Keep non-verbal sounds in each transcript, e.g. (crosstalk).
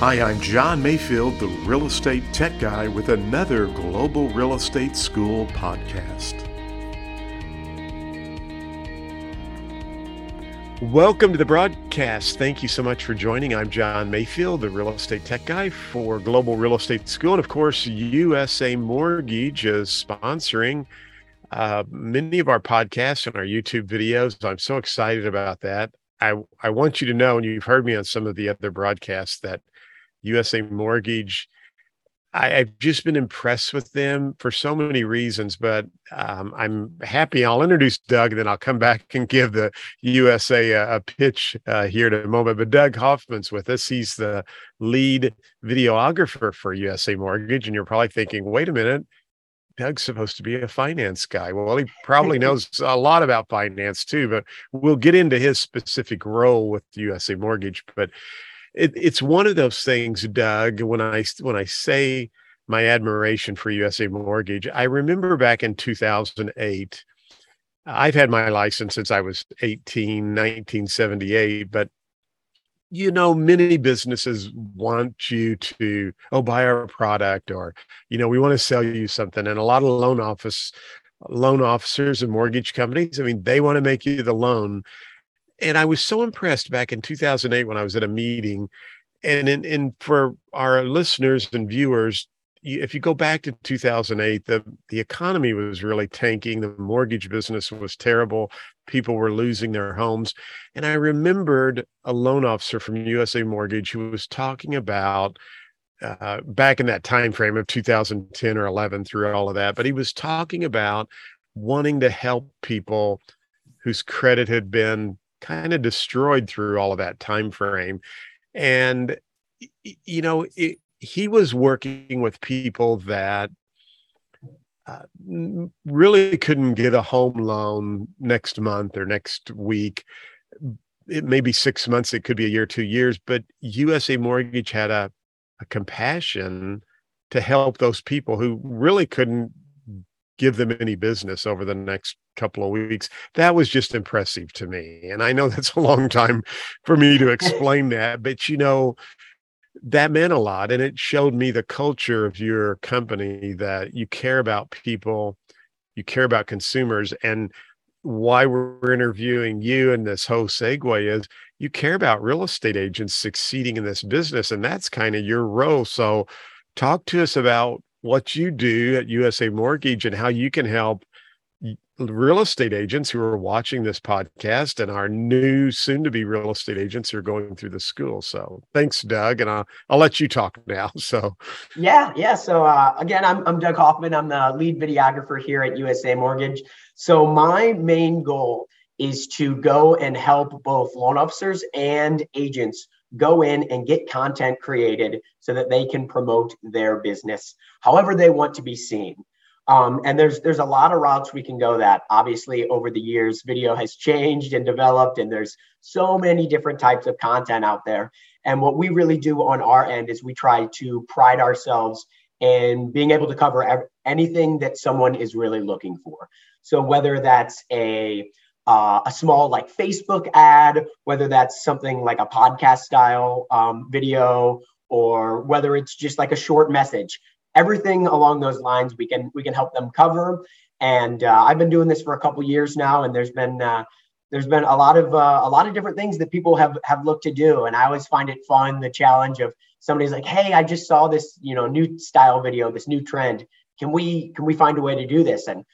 Hi, I'm John Mayfield, the real estate tech guy, with another Global Real Estate School podcast. Welcome to the broadcast. Thank you so much for joining. I'm John Mayfield, the real estate tech guy for Global Real Estate School. And of course, USA Mortgage is sponsoring uh, many of our podcasts and our YouTube videos. I'm so excited about that. I, I want you to know, and you've heard me on some of the other broadcasts, that USA Mortgage. I, have just been impressed with them for so many reasons, but um, I'm happy. I'll introduce Doug, and then I'll come back and give the USA a, a pitch uh, here in a moment. But Doug Hoffman's with us. He's the lead videographer for USA Mortgage. And you're probably thinking, wait a minute, Doug's supposed to be a finance guy. Well, he probably (laughs) knows a lot about finance too, but we'll get into his specific role with USA Mortgage. But it, it's one of those things, Doug. When I when I say my admiration for USA Mortgage, I remember back in 2008. I've had my license since I was 18, 1978, but you know, many businesses want you to, oh, buy our product or, you know, we want to sell you something. And a lot of loan office, loan officers and mortgage companies, I mean, they want to make you the loan and I was so impressed back in 2008 when I was at a meeting. And in, in for our listeners and viewers, if you go back to 2008, the, the economy was really tanking. The mortgage business was terrible. People were losing their homes. And I remembered a loan officer from USA Mortgage who was talking about uh, back in that time frame of 2010 or 11 through all of that, but he was talking about wanting to help people whose credit had been kind of destroyed through all of that time frame. And you know it, he was working with people that uh, really couldn't get a home loan next month or next week. It may be six months it could be a year two years but usa mortgage had a, a compassion to help those people who really couldn't give them any business over the next couple of weeks. That was just impressive to me. And I know (laughs) that's a long time for me to (laughs) explain that, but you know, that meant a lot. And it showed me the culture of your company that you care about people, you care about consumers. And why we're interviewing you and this whole segue is you care about real estate agents succeeding in this business. And that's kind of your role. So, talk to us about what you do at USA Mortgage and how you can help real estate agents who are watching this podcast and our new soon to be real estate agents who are going through the school. So thanks, Doug. And I'll, I'll let you talk (laughs) now. So, yeah, yeah. So, uh, again, I'm, I'm Doug Hoffman. I'm the lead videographer here at USA Mortgage. So, my main goal is to go and help both loan officers and agents go in and get content created so that they can promote their business however they want to be seen. Um, and there's there's a lot of routes we can go that obviously over the years video has changed and developed and there's so many different types of content out there and what we really do on our end is we try to pride ourselves in being able to cover anything that someone is really looking for so whether that's a uh, a small like Facebook ad, whether that's something like a podcast style um, video, or whether it's just like a short message. Everything along those lines, we can we can help them cover. And uh, I've been doing this for a couple years now, and there's been uh, there's been a lot of uh, a lot of different things that people have have looked to do, and I always find it fun the challenge of somebody's like, hey, I just saw this you know new style video, this new trend. Can we can we find a way to do this? And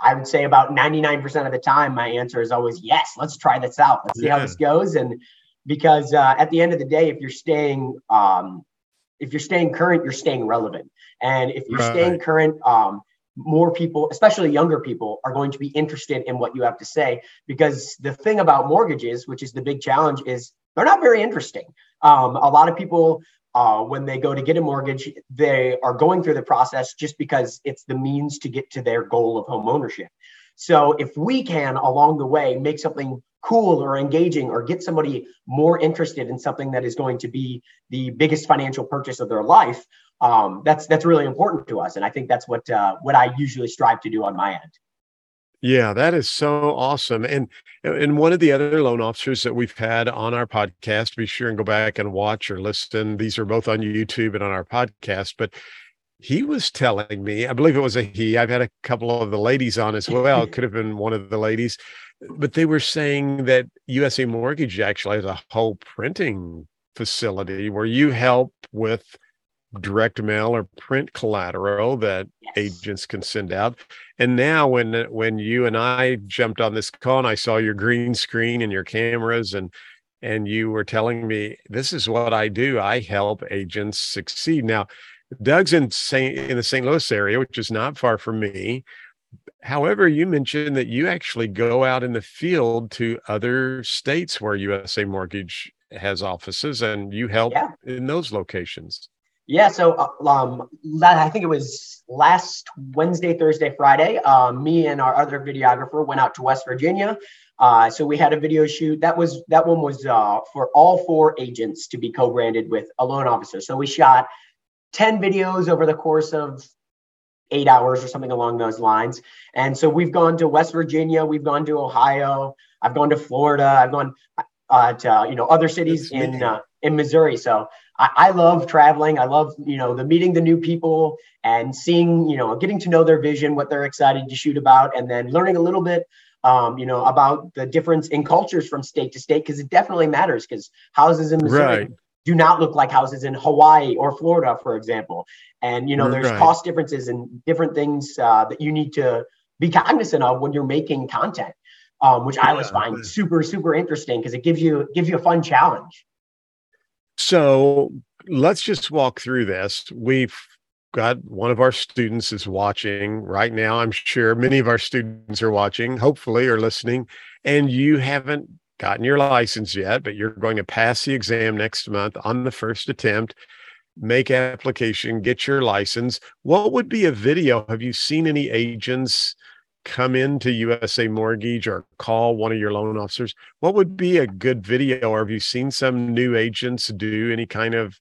I would say about 99% of the time, my answer is always yes. Let's try this out. Let's see yeah. how this goes. And because uh, at the end of the day, if you're staying, um, if you're staying current, you're staying relevant. And if you're right. staying current, um, more people, especially younger people, are going to be interested in what you have to say. Because the thing about mortgages, which is the big challenge, is they're not very interesting. Um, a lot of people uh, when they go to get a mortgage, they are going through the process just because it's the means to get to their goal of home ownership. So if we can along the way make something cool or engaging or get somebody more interested in something that is going to be the biggest financial purchase of their life, um, that's that's really important to us, and I think that's what uh, what I usually strive to do on my end. Yeah, that is so awesome. And and one of the other loan officers that we've had on our podcast, be sure and go back and watch or listen. These are both on YouTube and on our podcast. But he was telling me, I believe it was a he. I've had a couple of the ladies on as well. (laughs) Could have been one of the ladies, but they were saying that USA Mortgage actually has a whole printing facility where you help with direct mail or print collateral that yes. agents can send out. And now when when you and I jumped on this call and I saw your green screen and your cameras and and you were telling me this is what I do. I help agents succeed. Now, Doug's in St. in the St. Louis area, which is not far from me. However, you mentioned that you actually go out in the field to other states where USA Mortgage has offices and you help yeah. in those locations. Yeah, so uh, um, I think it was last Wednesday, Thursday, Friday. Um, me and our other videographer went out to West Virginia. Uh, so we had a video shoot. That was that one was uh, for all four agents to be co-branded with a loan officer. So we shot ten videos over the course of eight hours or something along those lines. And so we've gone to West Virginia, we've gone to Ohio, I've gone to Florida, I've gone uh, to you know other cities in uh, in Missouri. So I, I, love traveling. I love, you know, the meeting the new people and seeing, you know, getting to know their vision, what they're excited to shoot about, and then learning a little bit, um, you know, about the difference in cultures from state to state because it definitely matters. Because houses in Missouri right. Do not look like houses in Hawaii or Florida, for example. And you know, there's right. cost differences and different things uh, that you need to be cognizant of when you're making content. Um, which yeah, I always find super, super interesting because it gives you gives you a fun challenge. So let's just walk through this. We've got one of our students is watching right now. I'm sure many of our students are watching, hopefully, or listening, and you haven't gotten your license yet, but you're going to pass the exam next month on the first attempt. Make application, get your license. What would be a video? Have you seen any agents come into USA Mortgage or call one of your loan officers, what would be a good video? Or have you seen some new agents do any kind of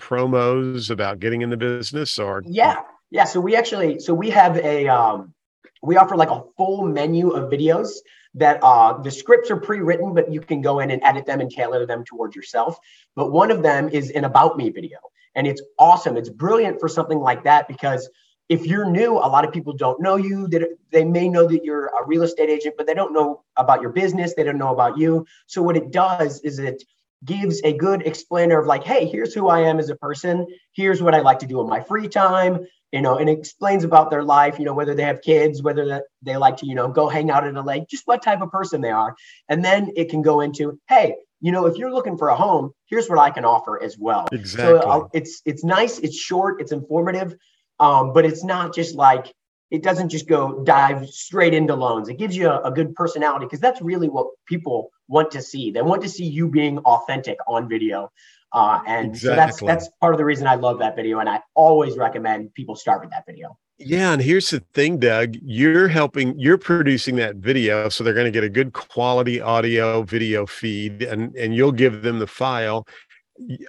promos about getting in the business? Or yeah, yeah. So we actually, so we have a, um, we offer like a full menu of videos that uh, the scripts are pre-written, but you can go in and edit them and tailor them towards yourself. But one of them is an about me video, and it's awesome. It's brilliant for something like that because if you're new, a lot of people don't know you. That they may know that you're a real estate agent, but they don't know about your business. They don't know about you. So what it does is it gives a good explainer of like, hey, here's who I am as a person. Here's what I like to do in my free time. You know, and explains about their life. You know, whether they have kids, whether they like to, you know, go hang out in a lake, just what type of person they are. And then it can go into, hey, you know, if you're looking for a home, here's what I can offer as well. Exactly. So uh, it's it's nice, it's short, it's informative, um, but it's not just like it doesn't just go dive straight into loans. It gives you a, a good personality because that's really what people want to see. They want to see you being authentic on video. Uh, and exactly. so that's that's part of the reason I love that video, and I always recommend people start with that video. Yeah, and here's the thing, Doug. You're helping, you're producing that video, so they're going to get a good quality audio video feed, and and you'll give them the file,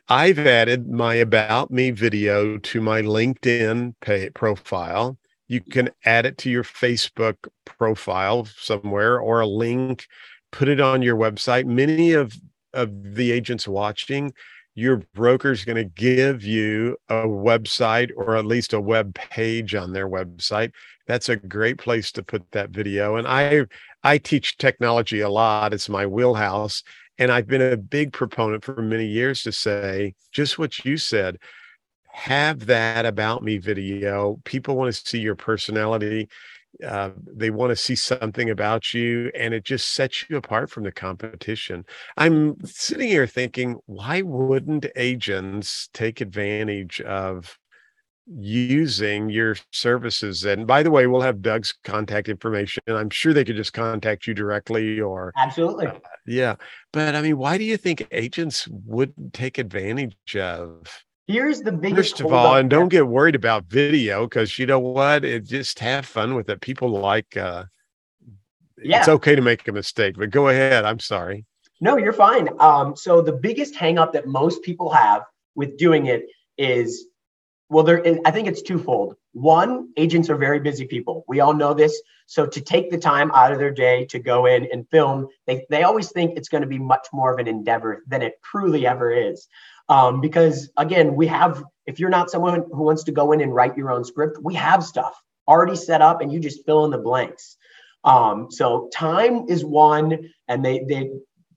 I've added my about me video to my LinkedIn pay, profile. You can add it to your Facebook profile somewhere or a link, put it on your website. Many of, of the agents watching, your broker is going to give you a website or at least a web page on their website. That's a great place to put that video. And I I teach technology a lot. It's my wheelhouse. And I've been a big proponent for many years to say just what you said have that about me video. People want to see your personality. Uh, they want to see something about you, and it just sets you apart from the competition. I'm sitting here thinking, why wouldn't agents take advantage of using your services. And by the way, we'll have Doug's contact information. I'm sure they could just contact you directly or absolutely. Uh, yeah. But I mean, why do you think agents wouldn't take advantage of? Here's the biggest. First of all, and don't get worried about video because you know what? It just have fun with it. People like. uh yeah. It's okay to make a mistake, but go ahead. I'm sorry. No, you're fine. Um, so the biggest hangup that most people have with doing it is well, there is, I think it's twofold. One, agents are very busy people. We all know this. So to take the time out of their day to go in and film, they, they always think it's going to be much more of an endeavor than it truly ever is. Um, because again, we have, if you're not someone who wants to go in and write your own script, we have stuff already set up and you just fill in the blanks. Um, so time is one, and they they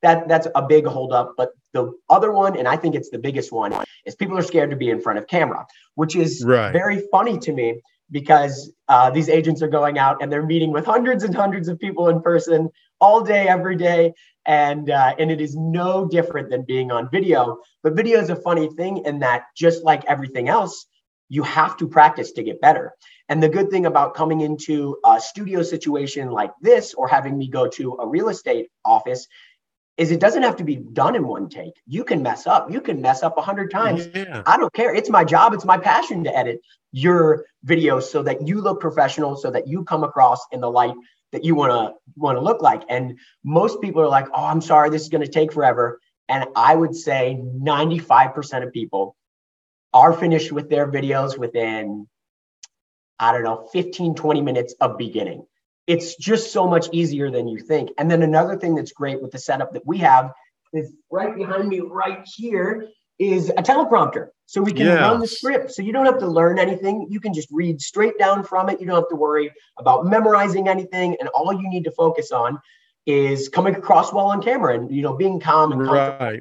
that that's a big holdup. But the other one, and I think it's the biggest one, is people are scared to be in front of camera, which is right. very funny to me because uh, these agents are going out and they're meeting with hundreds and hundreds of people in person all day, every day, and uh, and it is no different than being on video. But video is a funny thing in that, just like everything else, you have to practice to get better. And the good thing about coming into a studio situation like this, or having me go to a real estate office, is it doesn't have to be done in one take. You can mess up. You can mess up a hundred times. Yeah. I don't care. It's my job. It's my passion to edit your videos so that you look professional, so that you come across in the light that you want to want to look like. And most people are like, "Oh, I'm sorry, this is going to take forever." And I would say 95% of people are finished with their videos within I don't know, 15, 20 minutes of beginning it's just so much easier than you think. And then another thing that's great with the setup that we have is right behind me, right here, is a teleprompter. So we can run the script. So you don't have to learn anything. You can just read straight down from it. You don't have to worry about memorizing anything. And all you need to focus on is coming across well on camera and you know being calm and right.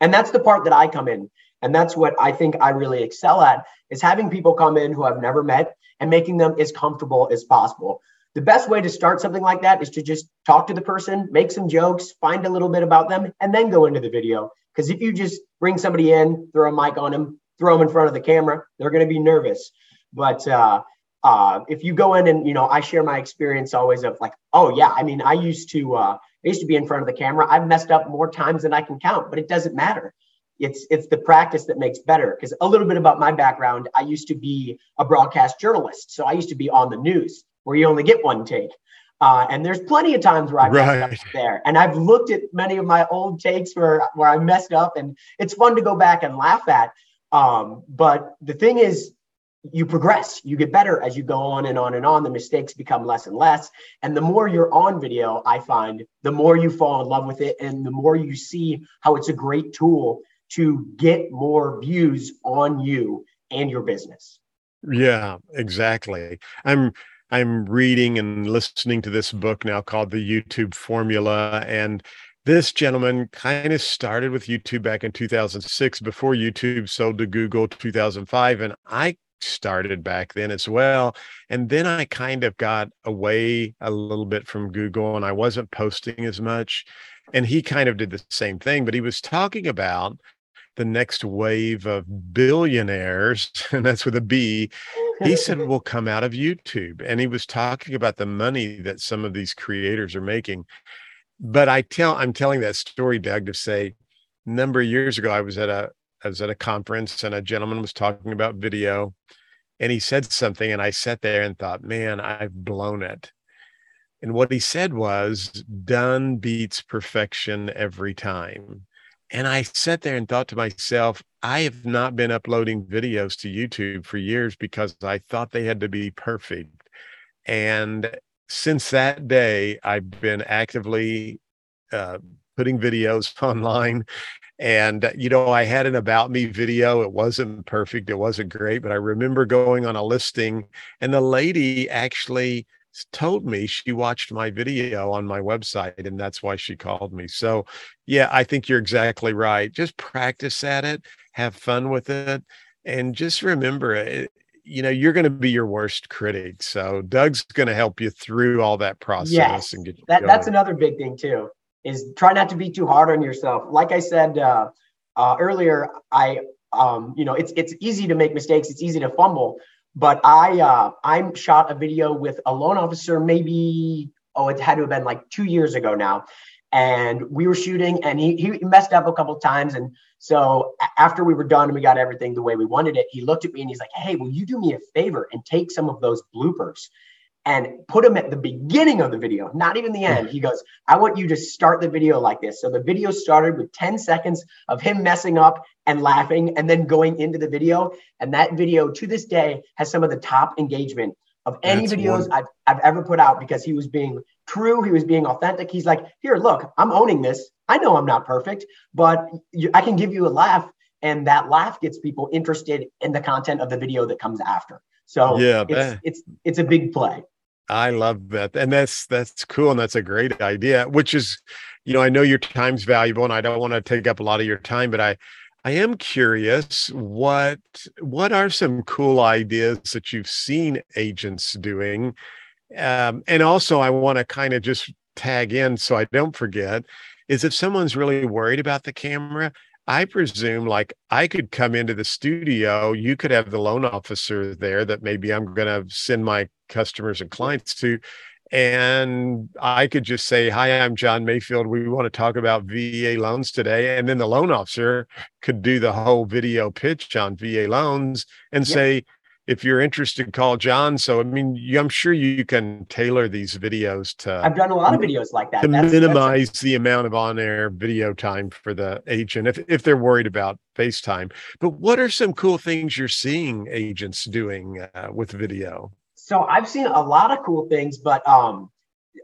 And that's the part that I come in. And that's what I think I really excel at is having people come in who I've never met and making them as comfortable as possible the best way to start something like that is to just talk to the person, make some jokes, find a little bit about them, and then go into the video. Because if you just bring somebody in, throw a mic on them, throw them in front of the camera, they're going to be nervous. But uh, uh, if you go in and you know, I share my experience always of like, oh yeah, I mean, I used to uh, I used to be in front of the camera. I've messed up more times than I can count, but it doesn't matter. It's it's the practice that makes better. Because a little bit about my background, I used to be a broadcast journalist, so I used to be on the news where you only get one take. Uh, and there's plenty of times where I right. there. And I've looked at many of my old takes where, where I messed up, and it's fun to go back and laugh at. Um, but the thing is, you progress, you get better as you go on and on and on. The mistakes become less and less. And the more you're on video, I find the more you fall in love with it, and the more you see how it's a great tool to get more views on you and your business. Yeah, exactly. I'm I'm reading and listening to this book now called The YouTube Formula. And this gentleman kind of started with YouTube back in 2006 before YouTube sold to Google 2005. And I started back then as well. And then I kind of got away a little bit from Google and I wasn't posting as much. And he kind of did the same thing, but he was talking about the next wave of billionaires, (laughs) and that's with a B, he (laughs) said will come out of YouTube. And he was talking about the money that some of these creators are making. But I tell I'm telling that story, Doug, to say a number of years ago, I was at a I was at a conference and a gentleman was talking about video and he said something and I sat there and thought, man, I've blown it. And what he said was done beats perfection every time. And I sat there and thought to myself, I have not been uploading videos to YouTube for years because I thought they had to be perfect. And since that day, I've been actively uh, putting videos (laughs) online. And, you know, I had an about me video. It wasn't perfect, it wasn't great, but I remember going on a listing and the lady actually told me she watched my video on my website and that's why she called me. So, yeah, I think you're exactly right. Just practice at it, have fun with it, and just remember it. Eh, you know, you're going to be your worst critic. So, Doug's going to help you through all that process yes, and get that, That's another big thing, too, is try not to be too hard on yourself. Like I said uh, uh, earlier, I, um, you know, it's it's easy to make mistakes. It's easy to fumble, but I uh, I shot a video with a loan officer maybe oh it had to have been like two years ago now, and we were shooting and he he messed up a couple times and so after we were done and we got everything the way we wanted it, he looked at me and he's like, "Hey, will you do me a favor and take some of those bloopers?" And put him at the beginning of the video, not even the end. He goes, I want you to start the video like this. So the video started with 10 seconds of him messing up and laughing and then going into the video. And that video to this day has some of the top engagement of any That's videos I've, I've ever put out because he was being true. He was being authentic. He's like, here, look, I'm owning this. I know I'm not perfect, but you, I can give you a laugh. And that laugh gets people interested in the content of the video that comes after. So yeah, it's, it's, it's a big play. I love that. And that's that's cool and that's a great idea, which is, you know, I know your time's valuable and I don't want to take up a lot of your time, but I I am curious what what are some cool ideas that you've seen agents doing? Um, and also I want to kind of just tag in so I don't forget is if someone's really worried about the camera, I presume like I could come into the studio, you could have the loan officer there that maybe I'm going to send my customers and clients to. And I could just say, Hi, I'm John Mayfield. We want to talk about VA loans today. And then the loan officer could do the whole video pitch on VA loans and say, if you're interested, call John. So, I mean, I'm sure you can tailor these videos to. I've done a lot of videos like that to that's, minimize that's... the amount of on-air video time for the agent if if they're worried about FaceTime. But what are some cool things you're seeing agents doing uh, with video? So I've seen a lot of cool things, but um,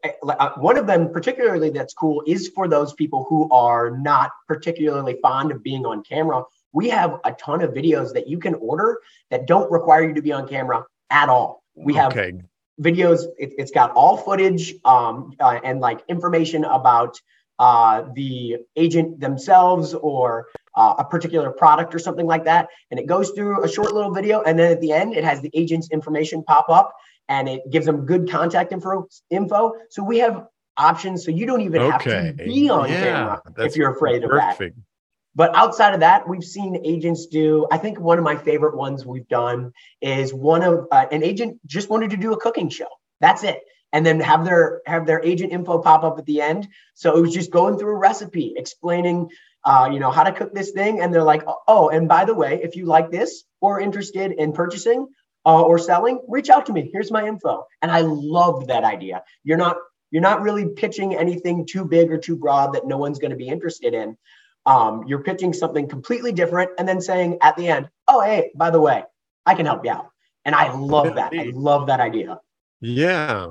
eh, uh, one of them particularly that's cool is for those people who are not particularly fond of being on camera we have a ton of videos that you can order that don't require you to be on camera at all. We have okay. videos, it, has got all footage um, uh, and like information about uh, the agent themselves or uh, a particular product or something like that. And it goes through a short little video. And then at the end, it has the agent's information pop up and it gives them good contact info. info. So we have options. So you don't even okay. have to be on yeah, camera if you're afraid perfect. of that. But outside of that, we've seen agents do. I think one of my favorite ones we've done is one of uh, an agent just wanted to do a cooking show. That's it, and then have their have their agent info pop up at the end. So it was just going through a recipe, explaining, uh, you know, how to cook this thing, and they're like, oh, and by the way, if you like this or interested in purchasing uh, or selling, reach out to me. Here's my info, and I loved that idea. You're not you're not really pitching anything too big or too broad that no one's going to be interested in um, you're pitching something completely different and then saying at the end, oh, hey, by the way, I can help you out. And I love that. I love that idea. Yeah.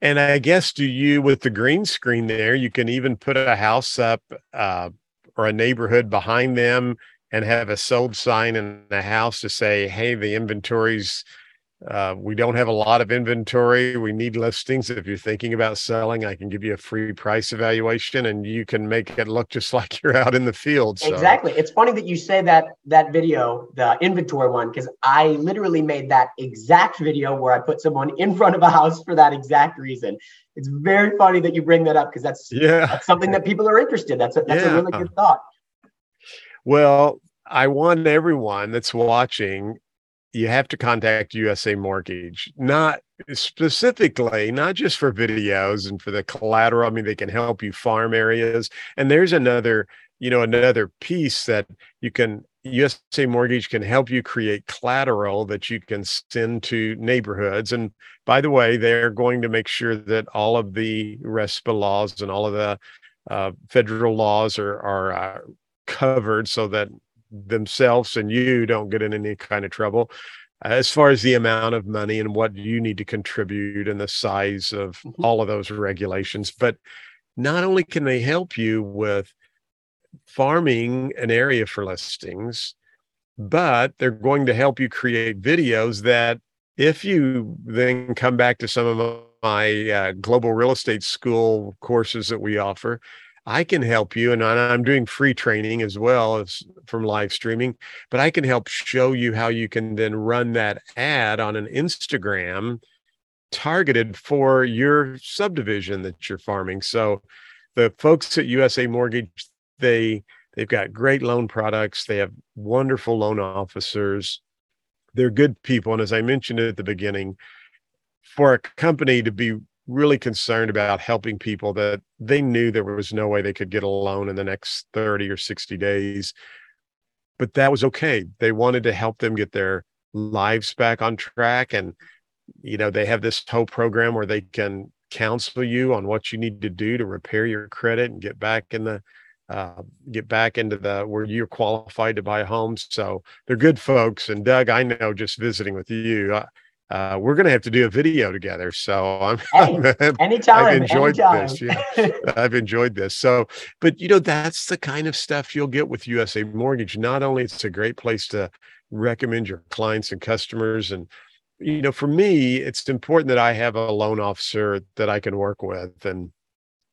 And I guess do you with the green screen there, you can even put a house up uh, or a neighborhood behind them and have a sold sign in the house to say, hey, the inventory's uh, we don't have a lot of inventory. We need listings. If you're thinking about selling, I can give you a free price evaluation, and you can make it look just (laughs) like you're out in the field. So. Exactly. It's funny that you say that that video, the inventory one, because I literally made that exact video where I put someone in front of a house for that exact reason. It's very funny that you bring that up because that's yeah that's something that people are interested. That's a, that's yeah. a really good thought. Well, I want everyone that's watching you have to contact USA Mortgage, not specifically, not just for videos and for the collateral. I mean, they can help you farm areas. And there's another, you know, another piece that you can USA Mortgage can help you create collateral that you can send to neighborhoods. And by the way, they're going to make sure that all of the RESPA laws and all of the uh, federal laws are are uh, covered so that themselves and you don't get in any kind of trouble as far as the amount of money and what you need to contribute and the size of mm-hmm. all of those regulations but not only can they help you with farming an area for listings but they're going to help you create videos that if you then come back to some of my uh, global real estate school courses that we offer I can help you, and I'm doing free training as well as from live streaming, but I can help show you how you can then run that ad on an Instagram targeted for your subdivision that you're farming. So the folks at USA Mortgage, they they've got great loan products, they have wonderful loan officers. They're good people. And as I mentioned at the beginning, for a company to be really concerned about helping people that they knew there was no way they could get a loan in the next 30 or 60 days. But that was okay. They wanted to help them get their lives back on track. And you know, they have this whole program where they can counsel you on what you need to do to repair your credit and get back in the uh, get back into the where you're qualified to buy homes. So they're good folks. And Doug, I know just visiting with you, uh, we're going to have to do a video together. So I'm, (laughs) hey, I'm anytime. I've enjoyed anytime. this. Yeah, (laughs) I've enjoyed this. So, but you know, that's the kind of stuff you'll get with USA Mortgage. Not only it's a great place to recommend your clients and customers and you know for me it's important that i have a loan officer that i can work with and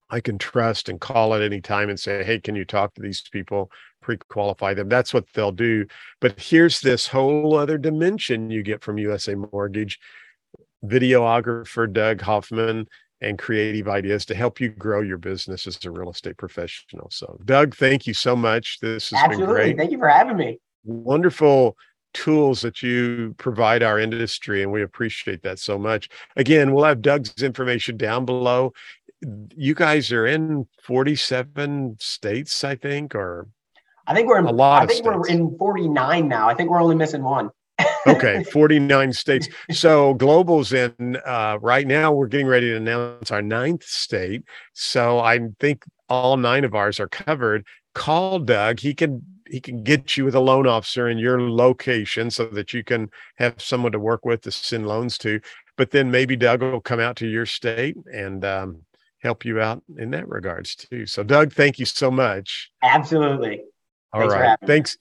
I can trust and call at any time and say, hey, can you talk to these people, pre qualify them? That's what they'll do. But here's this whole other dimension you get from USA Mortgage videographer Doug Hoffman and creative ideas to help you grow your business as a real estate professional. So, Doug, thank you so much. This has Absolutely. been great. Thank you for having me. Wonderful tools that you provide our industry, and we appreciate that so much. Again, we'll have Doug's information down below you guys are in 47 states, I think, or I think we're in, a lot. I think we're in 49 now. I think we're only missing one. (laughs) okay, 49 states. So global's in uh, right now. We're getting ready to announce our ninth state. So I think all nine of ours are covered. Call Doug. He can he can get you with a loan officer in your location so that you can have someone to work with to send loans to. But then maybe Doug will come out to your state and um, help you out in that regards too. So Doug, thank you so much. Absolutely. All thanks right. Thanks.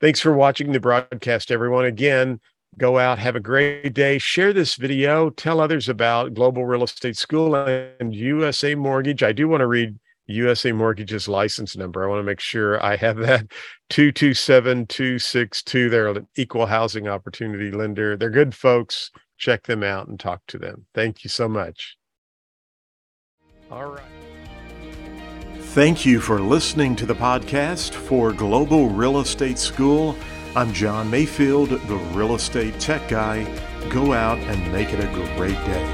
Thanks for watching the broadcast, everyone. Again, go out, have a great day. Share this video, tell others about Global Real Estate School and USA Mortgage. I do want to read USA Mortgage's license number. I want to make sure I have that (laughs) 227262. They're an equal housing opportunity lender. They're good folks. Check them out and talk to them. Thank you so much. All right. Thank you for listening to the podcast for Global Real Estate School. I'm John Mayfield, the real estate tech guy. Go out and make it a great day.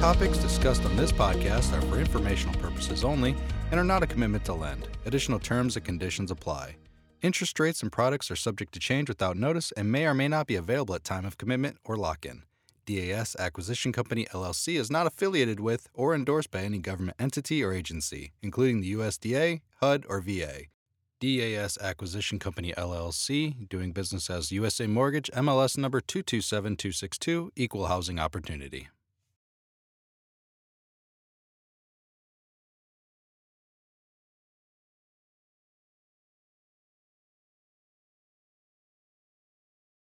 Topics discussed on this podcast are for informational purposes only and are not a commitment to lend. Additional terms and conditions apply. Interest rates and products are subject to change without notice and may or may not be available at time of commitment or lock-in. DAS Acquisition Company LLC is not affiliated with or endorsed by any government entity or agency, including the USDA, HUD, or VA. DAS Acquisition Company LLC, doing business as USA Mortgage, MLS number 227262, Equal Housing Opportunity.